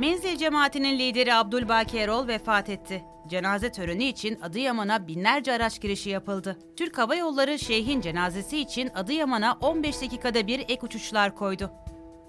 Menzil cemaatinin lideri Abdülbaki Erol vefat etti. Cenaze töreni için Adıyaman'a binlerce araç girişi yapıldı. Türk Hava Yolları Şeyh'in cenazesi için Adıyaman'a 15 dakikada bir ek uçuşlar koydu.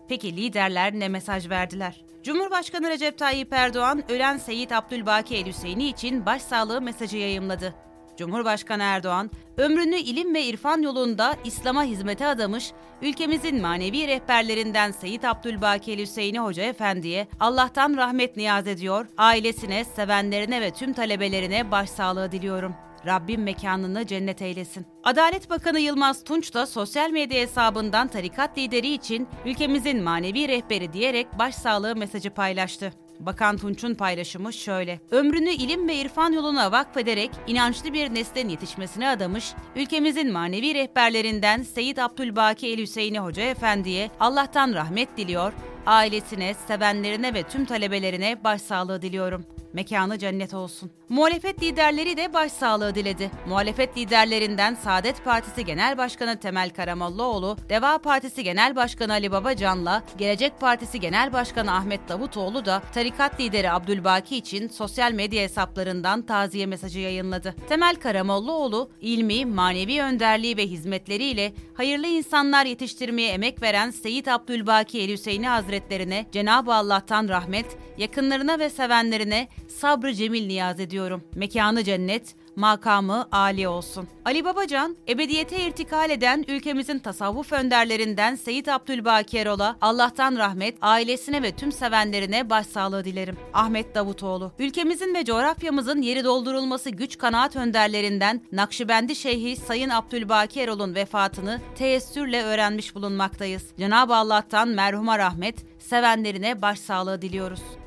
Peki liderler ne mesaj verdiler? Cumhurbaşkanı Recep Tayyip Erdoğan ölen Seyit Abdülbaki El Hüseyini için başsağlığı mesajı yayımladı. Cumhurbaşkanı Erdoğan, ömrünü ilim ve irfan yolunda İslam'a hizmete adamış, ülkemizin manevi rehberlerinden Seyit Abdülbaki Hüseyini Hoca Efendi'ye Allah'tan rahmet niyaz ediyor, ailesine, sevenlerine ve tüm talebelerine başsağlığı diliyorum. Rabbim mekanını cennet eylesin. Adalet Bakanı Yılmaz Tunç da sosyal medya hesabından tarikat lideri için ülkemizin manevi rehberi diyerek başsağlığı mesajı paylaştı. Bakan Tunç'un paylaşımı şöyle. Ömrünü ilim ve irfan yoluna vakfederek inançlı bir neslin yetişmesine adamış, ülkemizin manevi rehberlerinden Seyit Abdülbaki El Hüseyini Hoca Efendi'ye Allah'tan rahmet diliyor, ailesine, sevenlerine ve tüm talebelerine başsağlığı diliyorum. Mekanı cennet olsun. Muhalefet liderleri de başsağlığı diledi. Muhalefet liderlerinden Saadet Partisi Genel Başkanı Temel Karamollaoğlu, Deva Partisi Genel Başkanı Ali Babacan'la Gelecek Partisi Genel Başkanı Ahmet Davutoğlu da tarikat lideri Abdülbaki için sosyal medya hesaplarından taziye mesajı yayınladı. Temel Karamollaoğlu, ilmi, manevi önderliği ve hizmetleriyle hayırlı insanlar yetiştirmeye emek veren Seyit Abdülbaki El Hüseyini Hazretlerine Cenab-ı Allah'tan rahmet, yakınlarına ve sevenlerine sabrı cemil niyaz ediyorum. Mekanı cennet, makamı âli olsun. Ali Babacan, ebediyete irtikal eden ülkemizin tasavvuf önderlerinden Seyit Abdülbaki Erol'a Allah'tan rahmet, ailesine ve tüm sevenlerine başsağlığı dilerim. Ahmet Davutoğlu, ülkemizin ve coğrafyamızın yeri doldurulması güç kanaat önderlerinden Nakşibendi Şeyhi Sayın Abdülbaki Erol'un vefatını teessürle öğrenmiş bulunmaktayız. Cenab-ı Allah'tan merhuma rahmet, sevenlerine başsağlığı diliyoruz.